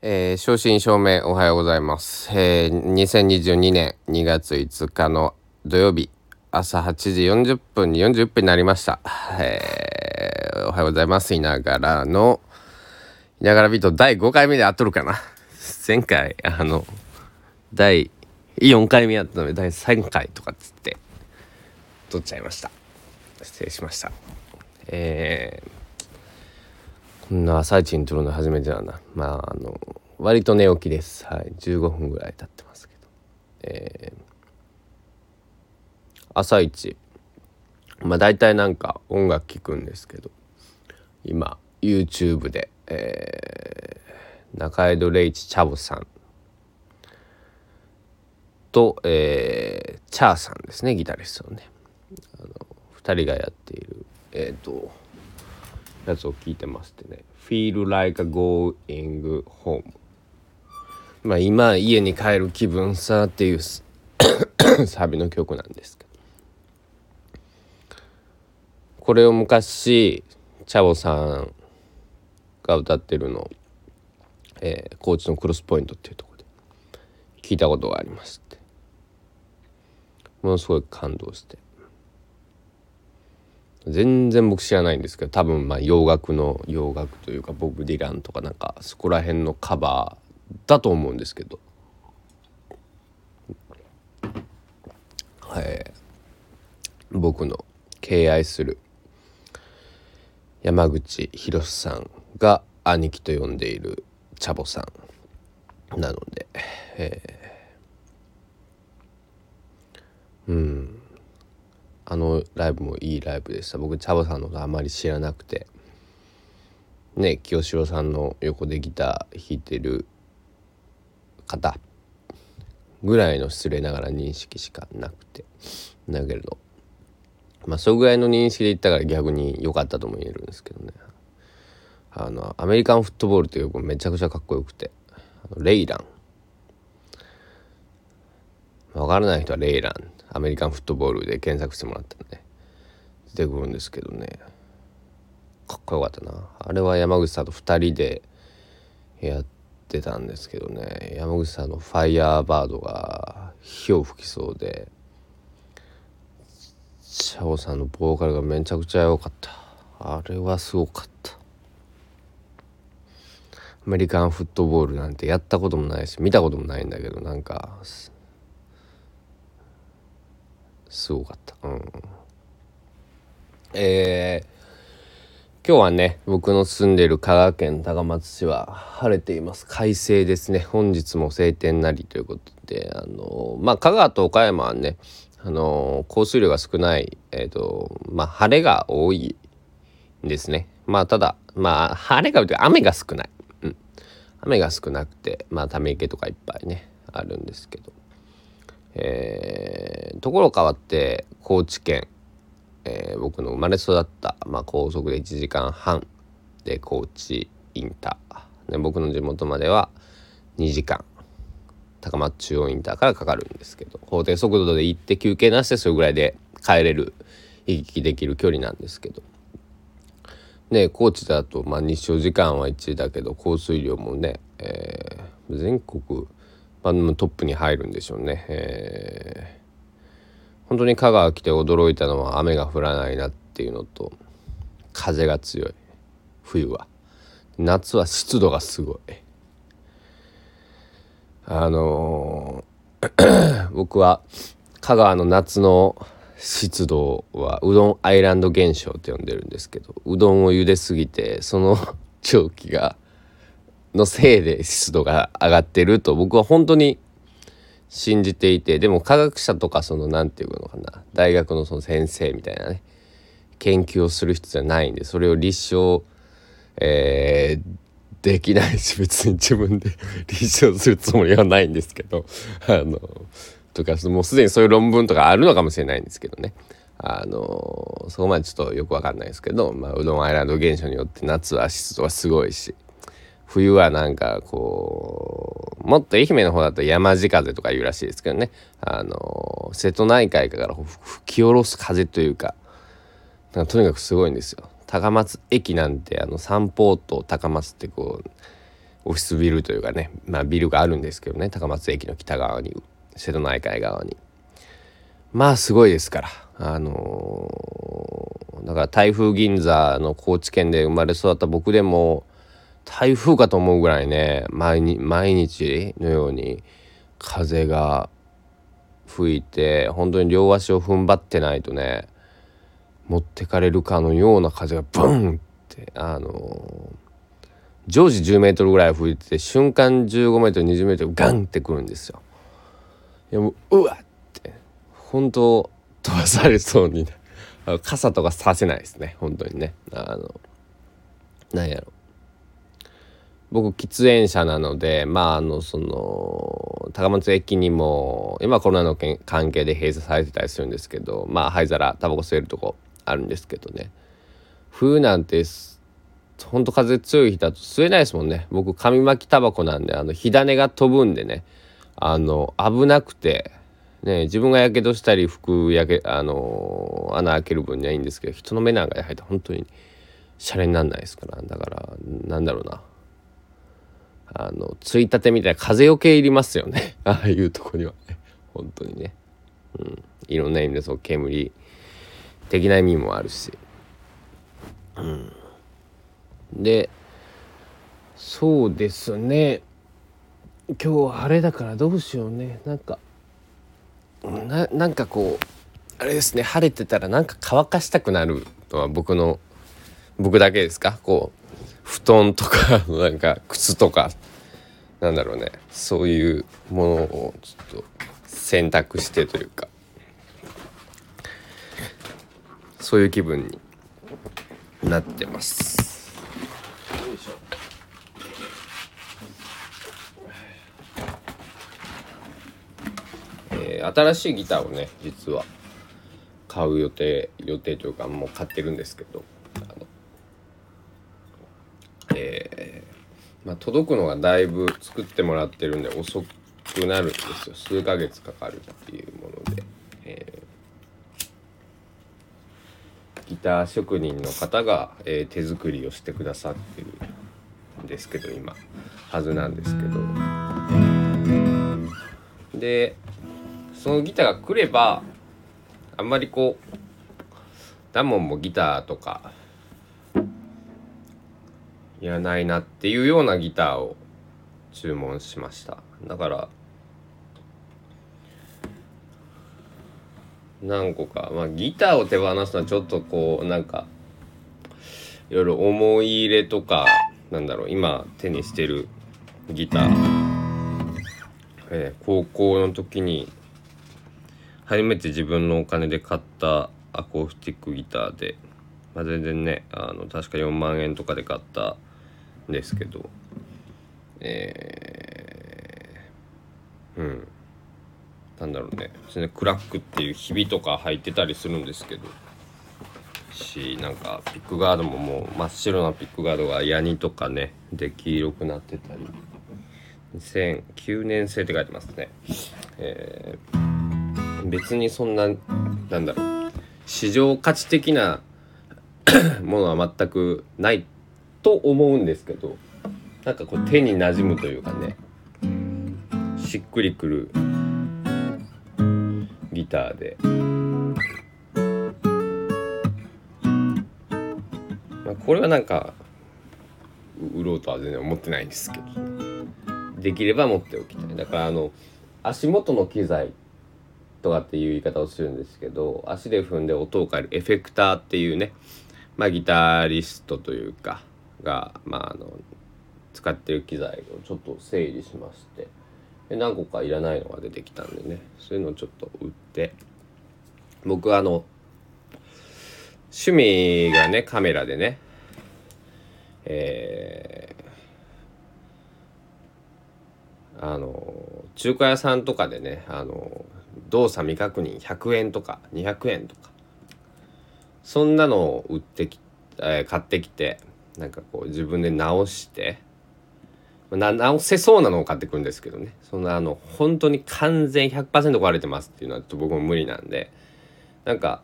えー、正真正銘おはようございます、えー、2022年2月5日の土曜日朝8時40分に40分になりました、えー、おはようございます。いながらのいながらビート第5回目で合っとるかな。前回あの第4回目やったので第3回とかっつって撮っちゃいました。失礼しました。えーな朝一に撮るの初めてだ。なまああの割と寝起きです。はい。15分ぐらい経ってますけど。えー、朝一。まあ大体なんか音楽聴くんですけど。今 YouTube で、えー、中井戸礼一チャボさん。と、えー、チャーさんですねギタリストのね。あの2人がやっているえっ、ー、とやつを聞いてましてね「Feel Like Going Home」まあ今家に帰る気分さっていう サビの曲なんですけど。これを昔チャボさんが歌ってるのえー、高知のクロスポイントっていうとこで。聞いたことがありまして。ものすごい感動して。全然僕知らないんですけど多分まあ洋楽の洋楽というかボブ・ディランとかなんかそこら辺のカバーだと思うんですけど。はい。僕の敬愛する山口博さんが兄貴と呼んでいるチャボさん。なので、えー、うん。あのライブもいいライブでした。僕チャボさんのことあまり知らなくて。ね清志郎さんの横でギター弾いてる方。ぐらいの失礼ながら認識しかなくて。だけれど。まあそれぐらいの認識で言ったから逆に良かったとも言えるんですけどね。あのアメリカンフットボールっていう曲めちゃくちゃかっこよくて。レイラン。わからない人はレイラン。アメリカンフットボールで検索してもらったらね出てくるんですけどね。かっこよかったな。あれは山口さんと2人でやってたんですけどね。山口さんの「ファイヤーバード」が火を吹きそうでシャオさんのボーカルがめちゃくちゃ良かった。あれはすごかった。アメリカンフットボールなんてやったこともないし見たこともないんだけどなんかすごかった。うん。えー、今日はね僕の住んでる香川県高松市は晴れています。快晴ですね。本日も晴天なりということであのまあ香川と岡山はねあの降水量が少ないえっ、ー、とまあ晴れが多いんですね。まあただまあ晴れが多い雨が少ない、うん、雨が少なくてまあため池とかいっぱいねあるんですけど。えー、ところ変わって高知県、えー、僕の生まれ育った、まあ、高速で1時間半で高知インター。で僕の地元までは2時間。高松中央インターからかかるんですけど法定速度で行って休憩なしでそれぐらいで帰れる行き来できる距離なんですけど。ね高知だと、まあ、日照時間は1だけど降水量もね、えー、全国まあ、トップに入るんでしょうね。えー、本当に香川来て驚いたのは雨が降らないなっていうのと風が強い。冬は。夏は湿度がすごい。あのー、僕は香川の夏の湿度はうどんアイランド現象って呼んでるんですけどうどんを茹ですぎてその 蒸気がのせいで湿度が上がってると僕は本当に信じていてでも科学者とかその何て言うのかな大学のその先生みたいなね研究をする必要はないんでそれを立証、えー、できないし別に自分で 立証するつもりはないんですけどあのとかもうすでにそういう論文とかあるのかもしれないんですけどね。あのそこまでちょっとよくわかんないですけど、まあ、うどんアイランド現象によって夏は湿度がすごいし冬はなんかこうもっと愛媛の方だと山地風とか言うらしいですけどね。あの瀬戸内海から吹き下ろす風というかなんかとにかくすごいんですよ。高松駅なんてあの三ポート高松ってこうオフィスビルというかね、まあ、ビルがあるんですけどね。高松駅の北側に瀬戸内海側に。まあすごいですから。あのー、だから台風銀座の高知県で生まれ育った僕でも台風かと思うぐらいね毎日のように風が吹いて本当に両足を踏ん張ってないとね持ってかれるかのような風がブンってあの、常時10メートルぐらい吹いてて瞬間15メートル20メートルガンってくるんですよ。いやもううわって本当飛ばされそうに傘とかさせないですね本当にね。あのなんやろ。僕喫煙者なのでまああのその高松駅にも今コロナの関係で閉鎖されてたりするんですけどまあ灰皿タバコ吸えるとこあるんですけどね。冬なんてほんと風強い日だと吸えないですもんね。僕紙巻きタバコなんであの火種が飛ぶんでね。あの危なくてね自分がやけどしたり服やけあの穴開ける分にはいいんですけど人の目なんかに入って本当にシャレになんないですから。だからなんだろうな。あのついたてみたいな風よけいりますよね。ああいうとこには。ね本当にね、うん、いろんな意味でそう煙。的な意味もあるし、うん、でそうですね。今日晴れだからどうしようね。なんかななんかこうあれですね。晴れてたらなんか乾かしたくなるのは僕の僕だけですか？こう布団とか なんか靴とかなんだろうね。そういうものをちょっと選択してというか。そういう気分になってます。えー、新しいギターをね実は買う予定予定というかもう買ってるんですけどえー、まあ、届くのがだいぶ作ってもらってるんで遅くなるんですよ。数ヶ月かかるっていうもので、えー、ギター職人の方が、えー、手作りをしてくださってるんですけど今はずなんですけど。でそのギターが来ればあんまりこうダモンもギターとかいらないなっていうようなギターを注文しました。だから何個かまあギターを手放すのはちょっとこうなんかいろいろ思い入れとかなんだろう今手にしてるギター、えー、高校の時に初めて自分のお金で買ったアコースティックギターで、まあ、全然ねあの確か4万円とかで買ったですけどえー、うん。なんだろうね。それクラックっていうひびとか入ってたりするんですけど。しなんかピックガードももう真っ白なピックガードがヤニとかねで黄色くなってたり。2009年製って書いてますね、えー、別にそんななんだろう。市場価値的な ものは全くないと思うんですけどなんかこう手になじむというかねしっくりくるギターで、まあ、これはなんか売ろうとは全然思ってないんですけどできれば持っておきたい。だからあの足元の機材とかっていう言い方をするんですけど足で踏んで音を変えるエフェクターっていうねまあギタリストというかが、まあ、あの使ってる機材をちょっと整理しましてで何個かいらないのが出てきたんでねそういうのをちょっと売って僕あの趣味がねカメラでねえー、あの中華屋さんとかでねあの動作未確認100円とか200円とかそんなのを売ってき、えー、買ってきてなんかこう自分で直してな直せそうなのを買ってくるんですけどね。そんなあの本当に完全100%壊れてますっていうのはちょっと僕も無理なんで。なんか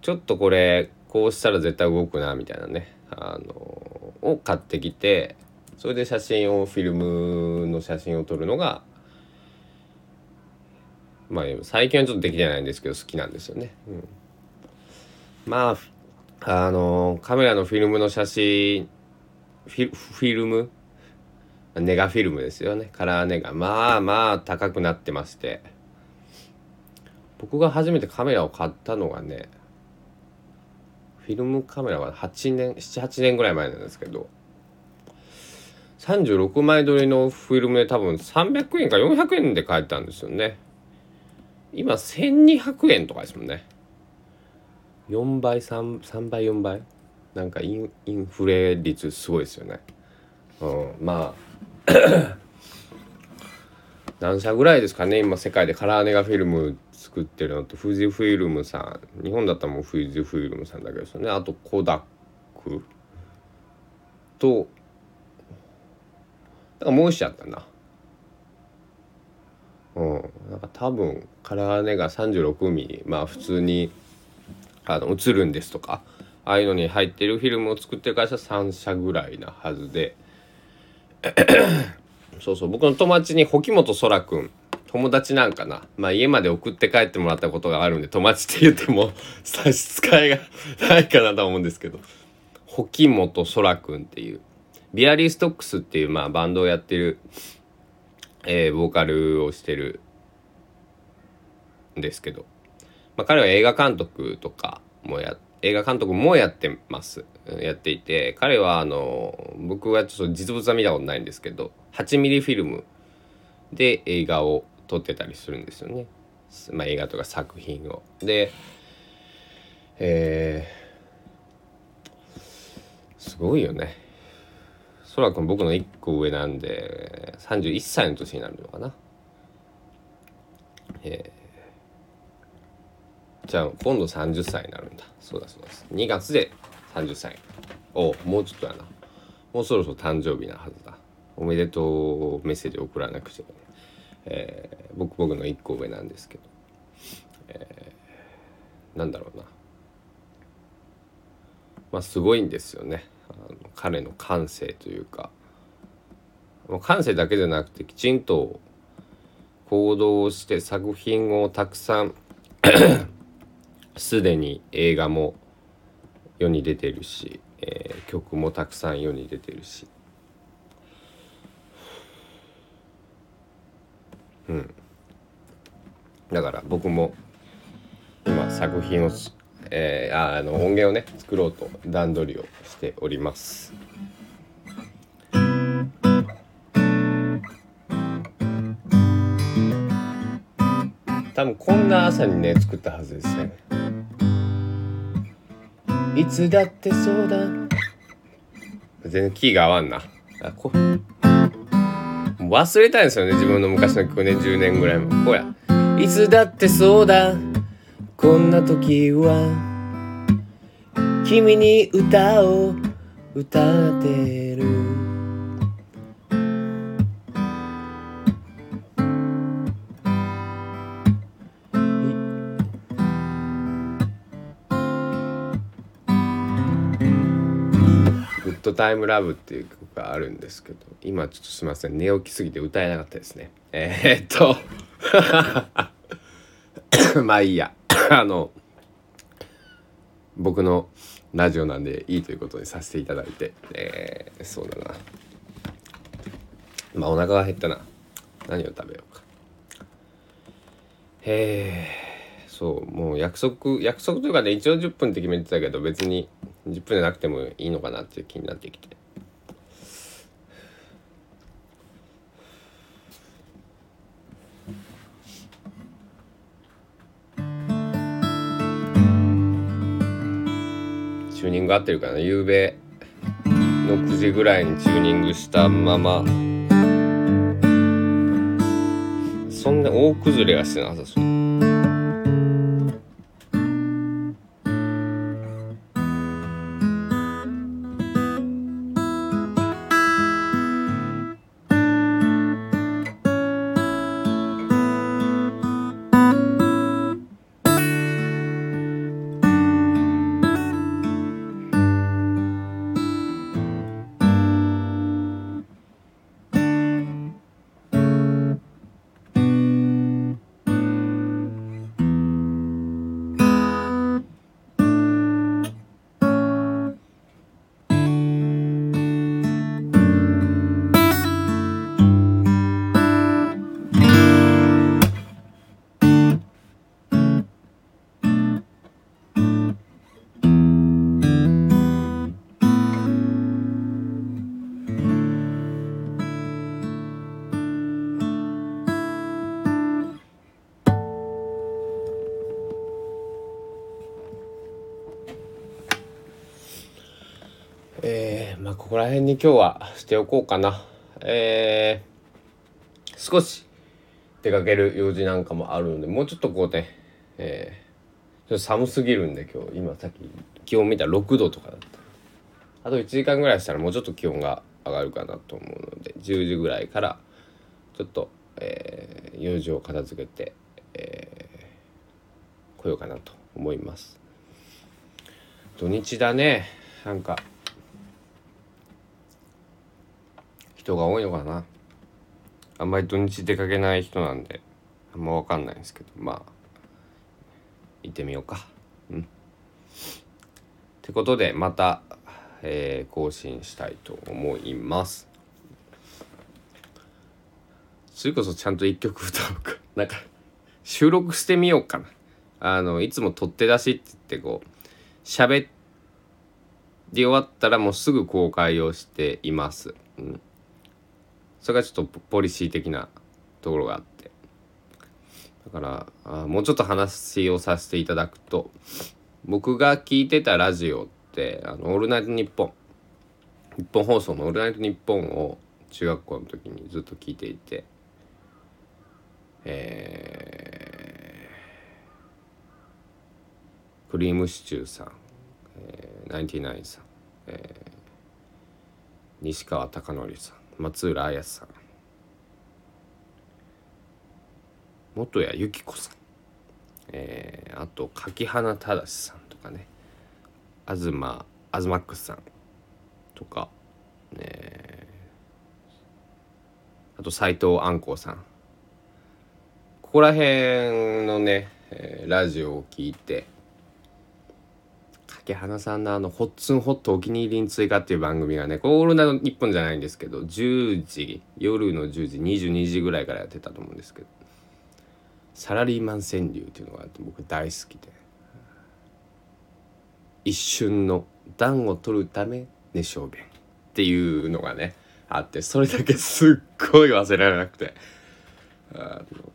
ちょっとこれこうしたら絶対動くなみたいなね。あのを買ってきてそれで写真をフィルムの写真を撮るのがまあ最近はちょっとできてないんですけど好きなんですよね。うん、まああのカメラのフィルムの写真フィフィルム？ネガフィルムですよね。カラーネガ。まあまあ高くなってまして。僕が初めてカメラを買ったのがねフィルムカメラは8年78年ぐらい前なんですけど。36枚撮りのフィルムで多分300円か400円で買えたんですよね。今1200円とかですもんね。4倍 3, 3倍4倍？なんかインインフレ率すごいですよね。うんまあ 何社ぐらいですかね？今世界で。カラーネガフィルム作ってるのと富士フイルムさん。日本だったらもう富士フイルムさんだけですよね。あとコダック。となんかもう一社あったな。うんなんか多分カラーネが36ミリ。まあ普通にあの映るんですとかああいうのに入ってるフィルムを作ってる会社3社ぐらいなはずで。そうそう僕の友達に保木本空くん友達なんかな。まあ家まで送って帰ってもらったことがあるんで友達って言っても 差し支えが ないかなと思うんですけど。保木本空くんっていうビアリーストックスっていうまあバンドをやってる、えー、ボーカルをしてるんですけど、まあ、彼は映画監督とかもや映画監督もやってますやっていて彼はあの僕はちょっと実物は見たことないんですけど8ミリフィルムで映画を撮ってたりするんですよね、まあ、映画とか作品を。でえー、すごいよね。そらくん僕の1個上なんで31歳の年になるのかな。えー、じゃあ今度30歳になるんだ。そうだそうです。2月で30歳おもうちょっとやな。もうそろそろ誕生日なはずだ。おめでとうメッセージ送らなくちゃね、えー、僕僕の1個上なんですけど、えー、なんだろうな。まあすごいんですよね。あの彼の感性というか。感性だけじゃなくてきちんと行動して作品をたくさんすでに映画も世に出てるし、えー、曲もたくさん世に出てるし。うん。だから僕も今作品を、えー、ああの音源をね作ろうと段取りをしております。多分こんな朝にね作ったはずですね。いつだってそうだ。全然キーが合わんな。あこ忘れたいんですよね自分の昔の曲ね10年ぐらいも。こうや。いつだってそうだ。こんな時は。君に歌を歌ってる。ドタイムラブっていう曲があるんですけど今ちょっとすみません寝起きすぎて歌えなかったですね。えー、っと。まあいいや。あの僕のラジオなんでいいということにさせていただいて、えー、そうだな。まあお腹が減ったな。何を食べようか。へえそうもう約束約束というかね一応10分って決めてたけど別に10分じゃなくてもいいのかなっていう気になってきて。チューニング合ってるかな？夕べの9時ぐらいにチューニングしたまま。そんな大崩れはしてなさそうここら辺に今日はしておこうかな。えー、少し出かける用事なんかもあるのでもうちょっとこうねえー、ちょっと寒すぎるんで今日今さっき気温見たら6度とかだった。あと1時間ぐらいしたらもうちょっと気温が上がるかなと思うので10時ぐらいからちょっと、えー、用事を片付けて、えー、来ようかなと思います。土日だね。なんか人が多いのかな。あんまり土日出かけない人なんであんま分かんないんですけどまあ行ってみようか。うん。ってことでまた、えー、更新したいと思います。それこそちゃんと一曲歌うか。なんか収録してみようかな。あのいつも取って出しって言ってこう喋り終わったらもうすぐ公開をしています、うん、それがちょっとポリシー的なところがあって。だからあもうちょっと話をさせていただくと僕が聞いてたラジオって「あのオールナイトニッポン」日本放送の「オールナイトニッポン」を中学校の時にずっと聞いていてえー、クリームシチューさん、えー、ナインティナインさん、えー、西川貴教さん松浦綾さん。元谷由紀子さん、えー、あと柿花忠さんとかね。東アズマックスさん。とか、えー、あと斎藤安光さん。ここら辺のね、えー、ラジオを聞いて竹花さんのあの「ホッツンホットお気に入りに追加」っていう番組がねこれオールナイト日本じゃないんですけど10時夜の10時22時ぐらいからやってたと思うんですけどサラリーマン川柳っていうのがあって僕大好きで一瞬の暖を取るため寝小便っていうのがねあってそれだけすっごい忘れられなくてあの、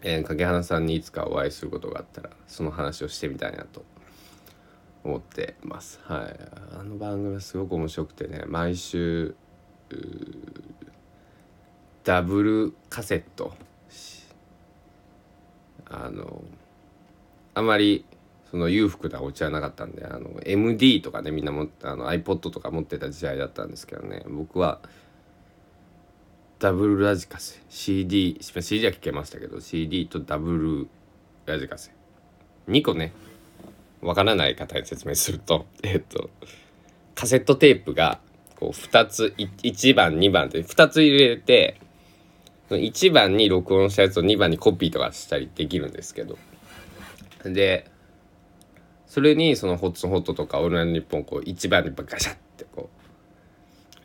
えー、影花さんにいつかお会いすることがあったらその話をしてみたいなと思ってます。はい、あの番組はすごく面白くてね毎週ダブルカセット。あのあまりその裕福なお家はなかったんであの MD とかねみんなもあの iPod とか持ってた時代だったんですけどね僕はダブルラジカセ。CD CD は聴けましたけど CD とダブルラジカセ。2個ねわからない方に説明すると えっとカセットテープがこう2つ1番2番って2つ入れて1番に録音したやつを2番にコピーとかしたりできるんですけどでそれにそのホッツホットとかオールナイトニッポンこう1番にガシャってこ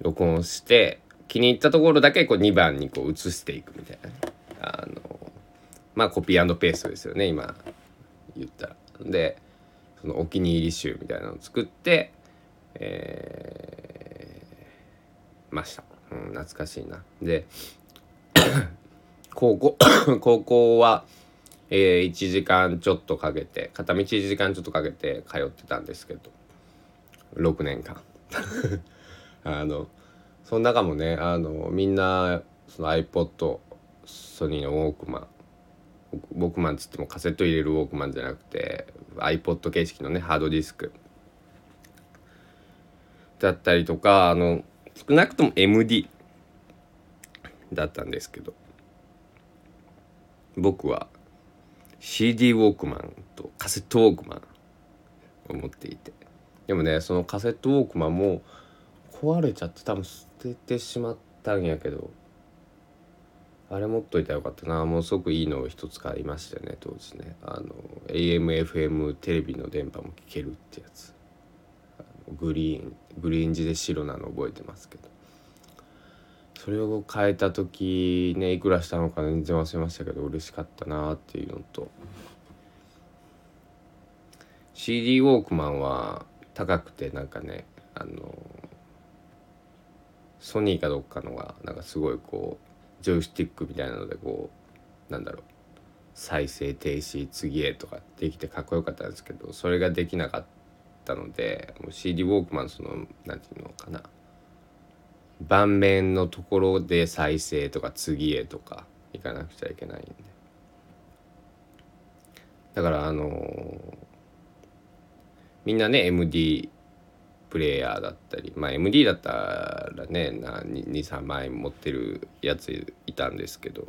う録音して気に入ったところだけこう2番にこう移していくみたいな、あのまあコピーペーストですよね今言ったら。でそのお気に入り集みたいなのを作って、えー、ました、うん、懐かしいな。で 高校 高校は、えー、1時間ちょっとかけて片道1時間ちょっとかけて通ってたんですけど6年間。あのその中もねあのみんなその iPod ソニーのウォークマンウォークマンつってもカセット入れるウォークマンじゃなくて iPod 形式のねハードディスク。だったりとかあの少なくとも MD だったんですけど僕は CD ウォークマンとカセットウォークマンを持っていてでもねそのカセットウォークマンも壊れちゃって多分捨ててしまったんやけどあれ持っといたらよかったな。もうすごくいいのを一つ買いましたよね当時ね。あの AMFM テレビの電波も聞けるってやつ。グリーングリーン地で白なの覚えてますけど。それを変えた時ねいくらしたのか全然忘れましたけど嬉しかったなっていうのと。CD ウォークマンは高くてなんかねあのソニーかどっかのがなんかすごいこうジョイスティックみたいなのでこうなんだろう。再生停止次へとかできてかっこよかったんですけどそれができなかったのでもう CD ウォークマンその何て言うのかな。盤面のところで再生とか次へとか行かなくちゃいけないんで。だからあのー、みんなね MD プレイヤーだったりまあ MD だったらね23枚持ってるやついたんですけど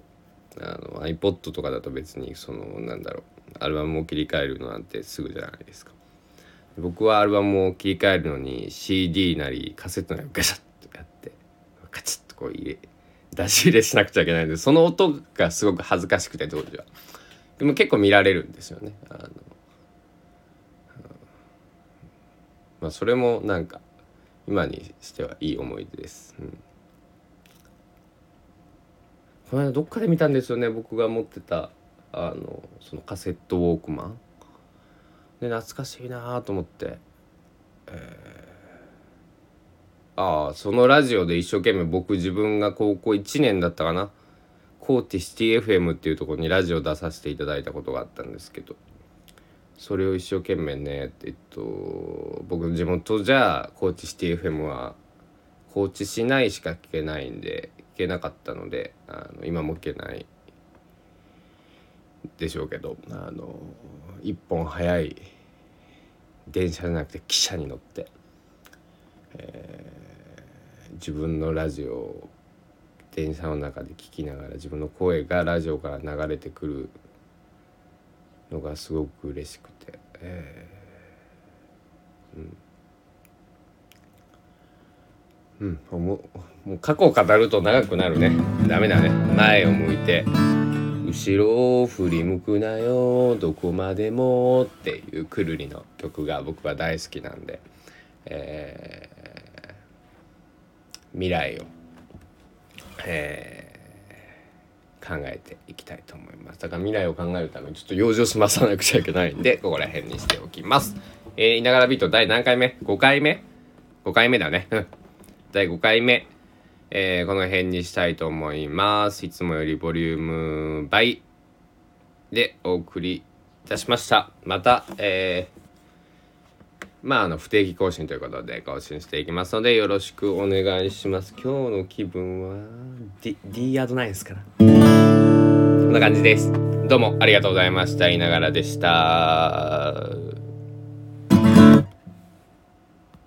あの iPod とかだと別にそのなんだろうアルバムを切り替えるのなんてすぐじゃないですか。僕はアルバムを切り替えるのに CD なりカセットなりガシャッとやってカチッとこう入れ出し入れしなくちゃいけないんでその音がすごく恥ずかしくて当時は。でも結構見られるんですよね。あのまあそれもなんか今にしてはいい思い出です、うん、この間どっかで見たんですよね。僕が持ってたあのそのカセットウォークマン。で懐かしいなと思って、えー、ああそのラジオで一生懸命僕自分が高校1年だったかな。コーティシティ FM っていうところにラジオ出させていただいたことがあったんですけど。それを一生懸命ねえっと僕の地元じゃ高知シティ FM は高知市内しか聞けないんで聞けなかったのであの今も聞けないでしょうけどあの一本早い電車じゃなくて汽車に乗って、えー、自分のラジオを電車の中で聞きながら自分の声がラジオから流れてくるのがすごく嬉しくて、えー、うん、うん、もうもう過去を語ると長くなるね。ダメだね。前を向いて後ろを振り向くなよどこまでもっていうくるりの曲が僕は大好きなんで、えー、未来を、えー。考えていきたいと思いますだから未来を考えるためにちょっと用事を済まさなくちゃいけないんで ここら辺にしておきますえー、いながらビート第何回目 ?5 回目 ?5 回目だね第5回目えー、この辺にしたいと思いますいつもよりボリューム倍でお送りいたしましたまたえーまあ、あの不定期更新ということで更新していきますのでよろしくお願いします。今日の気分は？D, D アードないですから。んな感じです。どうもありがとうございました。いながらでした。